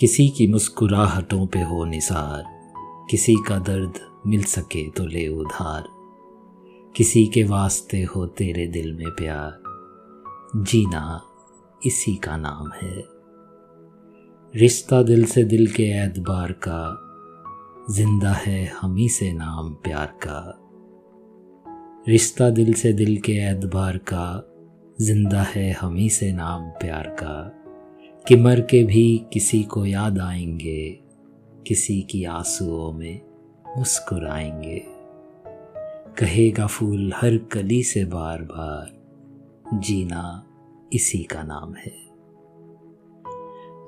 किसी की मुस्कुराहटों पे हो निसार, किसी का दर्द मिल सके तो ले उधार, किसी के वास्ते हो तेरे दिल में प्यार, जीना इसी का नाम है। रिश्ता दिल से दिल के एतबार का, ज़िंदा है हमी से नाम प्यार का। रिश्ता दिल से दिल के एतबार का, ज़िंदा है हमी से नाम प्यार का। कि मर के भी किसी को याद आएँगे, किसी की आंसुओं में मुस्कुराएँगे। कहेगा फूल हर कली से बार बार जीना इसी का नाम है।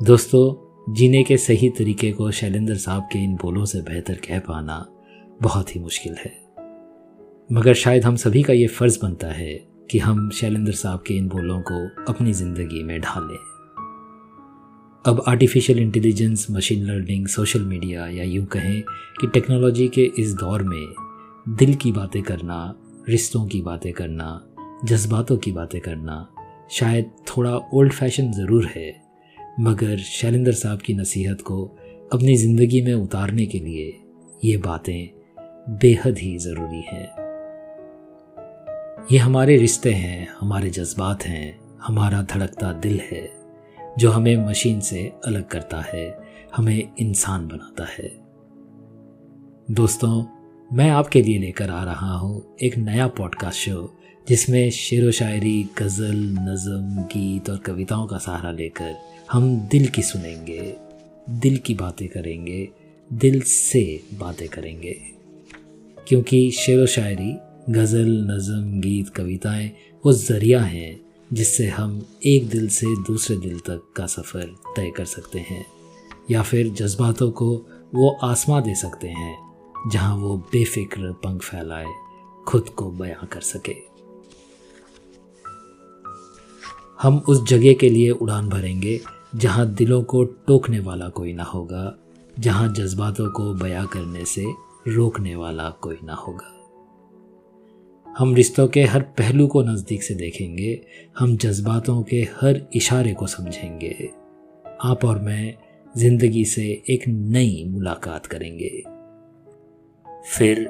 दोस्तों, जीने के सही तरीके को शैलेंद्र साहब के इन बोलों से बेहतर कह पाना बहुत ही मुश्किल है। मगर शायद हम सभी का ये फ़र्ज़ बनता है कि हम शैलेंद्र साहब के इन बोलों को अपनी ज़िंदगी में ढालें। अब artificial intelligence machine learning social media या यूँ कहें कि टेक्नोलॉजी के इस दौर में दिल की बातें करना, रिश्तों की बातें करना, जज्बातों की बातें करना शायद थोड़ा ओल्ड फ़ैशन ज़रूर है। मगर शैलेंद्र साहब की नसीहत को अपनी ज़िंदगी में उतारने के लिए ये बातें बेहद ही ज़रूरी हैं। ये हमारे रिश्ते हैं, हमारे जज्बात हैं, हमारा धड़कता दिल है। जो हमें मशीन से अलग करता है, हमें इंसान बनाता है। दोस्तों, मैं आपके लिए लेकर आ रहा हूँ एक नया पॉडकास्ट शो जिसमें शेर व शायरी, गज़ल, नज़म, गीत और कविताओं का सहारा लेकर हम दिल की सुनेंगे, दिल की बातें करेंगे, दिल से बातें करेंगे। क्योंकि शेर व शायरी, गज़ल, नज़म, गीत, कविताएँ वो ज़रिया हैं जिससे हम एक दिल से दूसरे दिल तक का सफ़र तय कर सकते हैं। या फिर जज्बातों को वो आसमां दे सकते हैं, जहाँ वो बेफिक्र पंख फैलाए, खुद को बयां कर सके। हम उस जगह के लिए उड़ान भरेंगे, जहाँ दिलों को टोकने वाला कोई ना होगा, जहाँ जज्बातों को बयां करने से रोकने वाला कोई ना होगा। हम रिश्तों के हर पहलू को नज़दीक से देखेंगे, हम जज्बातों के हर इशारे को समझेंगे। आप और मैं ज़िंदगी से एक नई मुलाकात करेंगे। फिर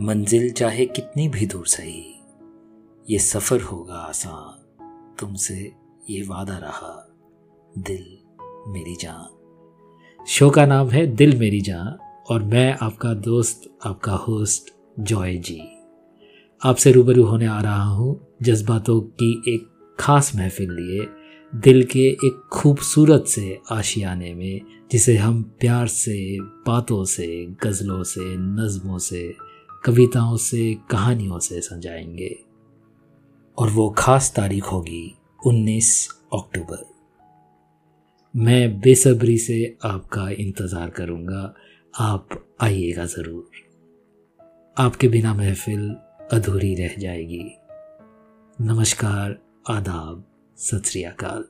मंजिल चाहे कितनी भी दूर सही, ये सफ़र होगा आसान। तुमसे ये वादा रहा, दिल मेरी जान। शो का नाम है दिल मेरी जान, और मैं आपका दोस्त, आपका होस्ट, जॉय जी। आपसे रूबरू होने आ रहा हूँ जज्बातों की एक खास महफिल लिए दिल के एक खूबसूरत से आशियाने में, जिसे हम प्यार से, बातों से, गज़लों से, नज़मों से, कविताओं से, कहानियों से सजाएँगे और वो ख़ास तारीख होगी 19 अक्टूबर। मैं बेसब्री से आपका इंतज़ार करूँगा। आप आइएगा ज़रूर। आपके बिना महफिल अधूरी रह जाएगी। नमस्कार आदाब सत श्री अकाल।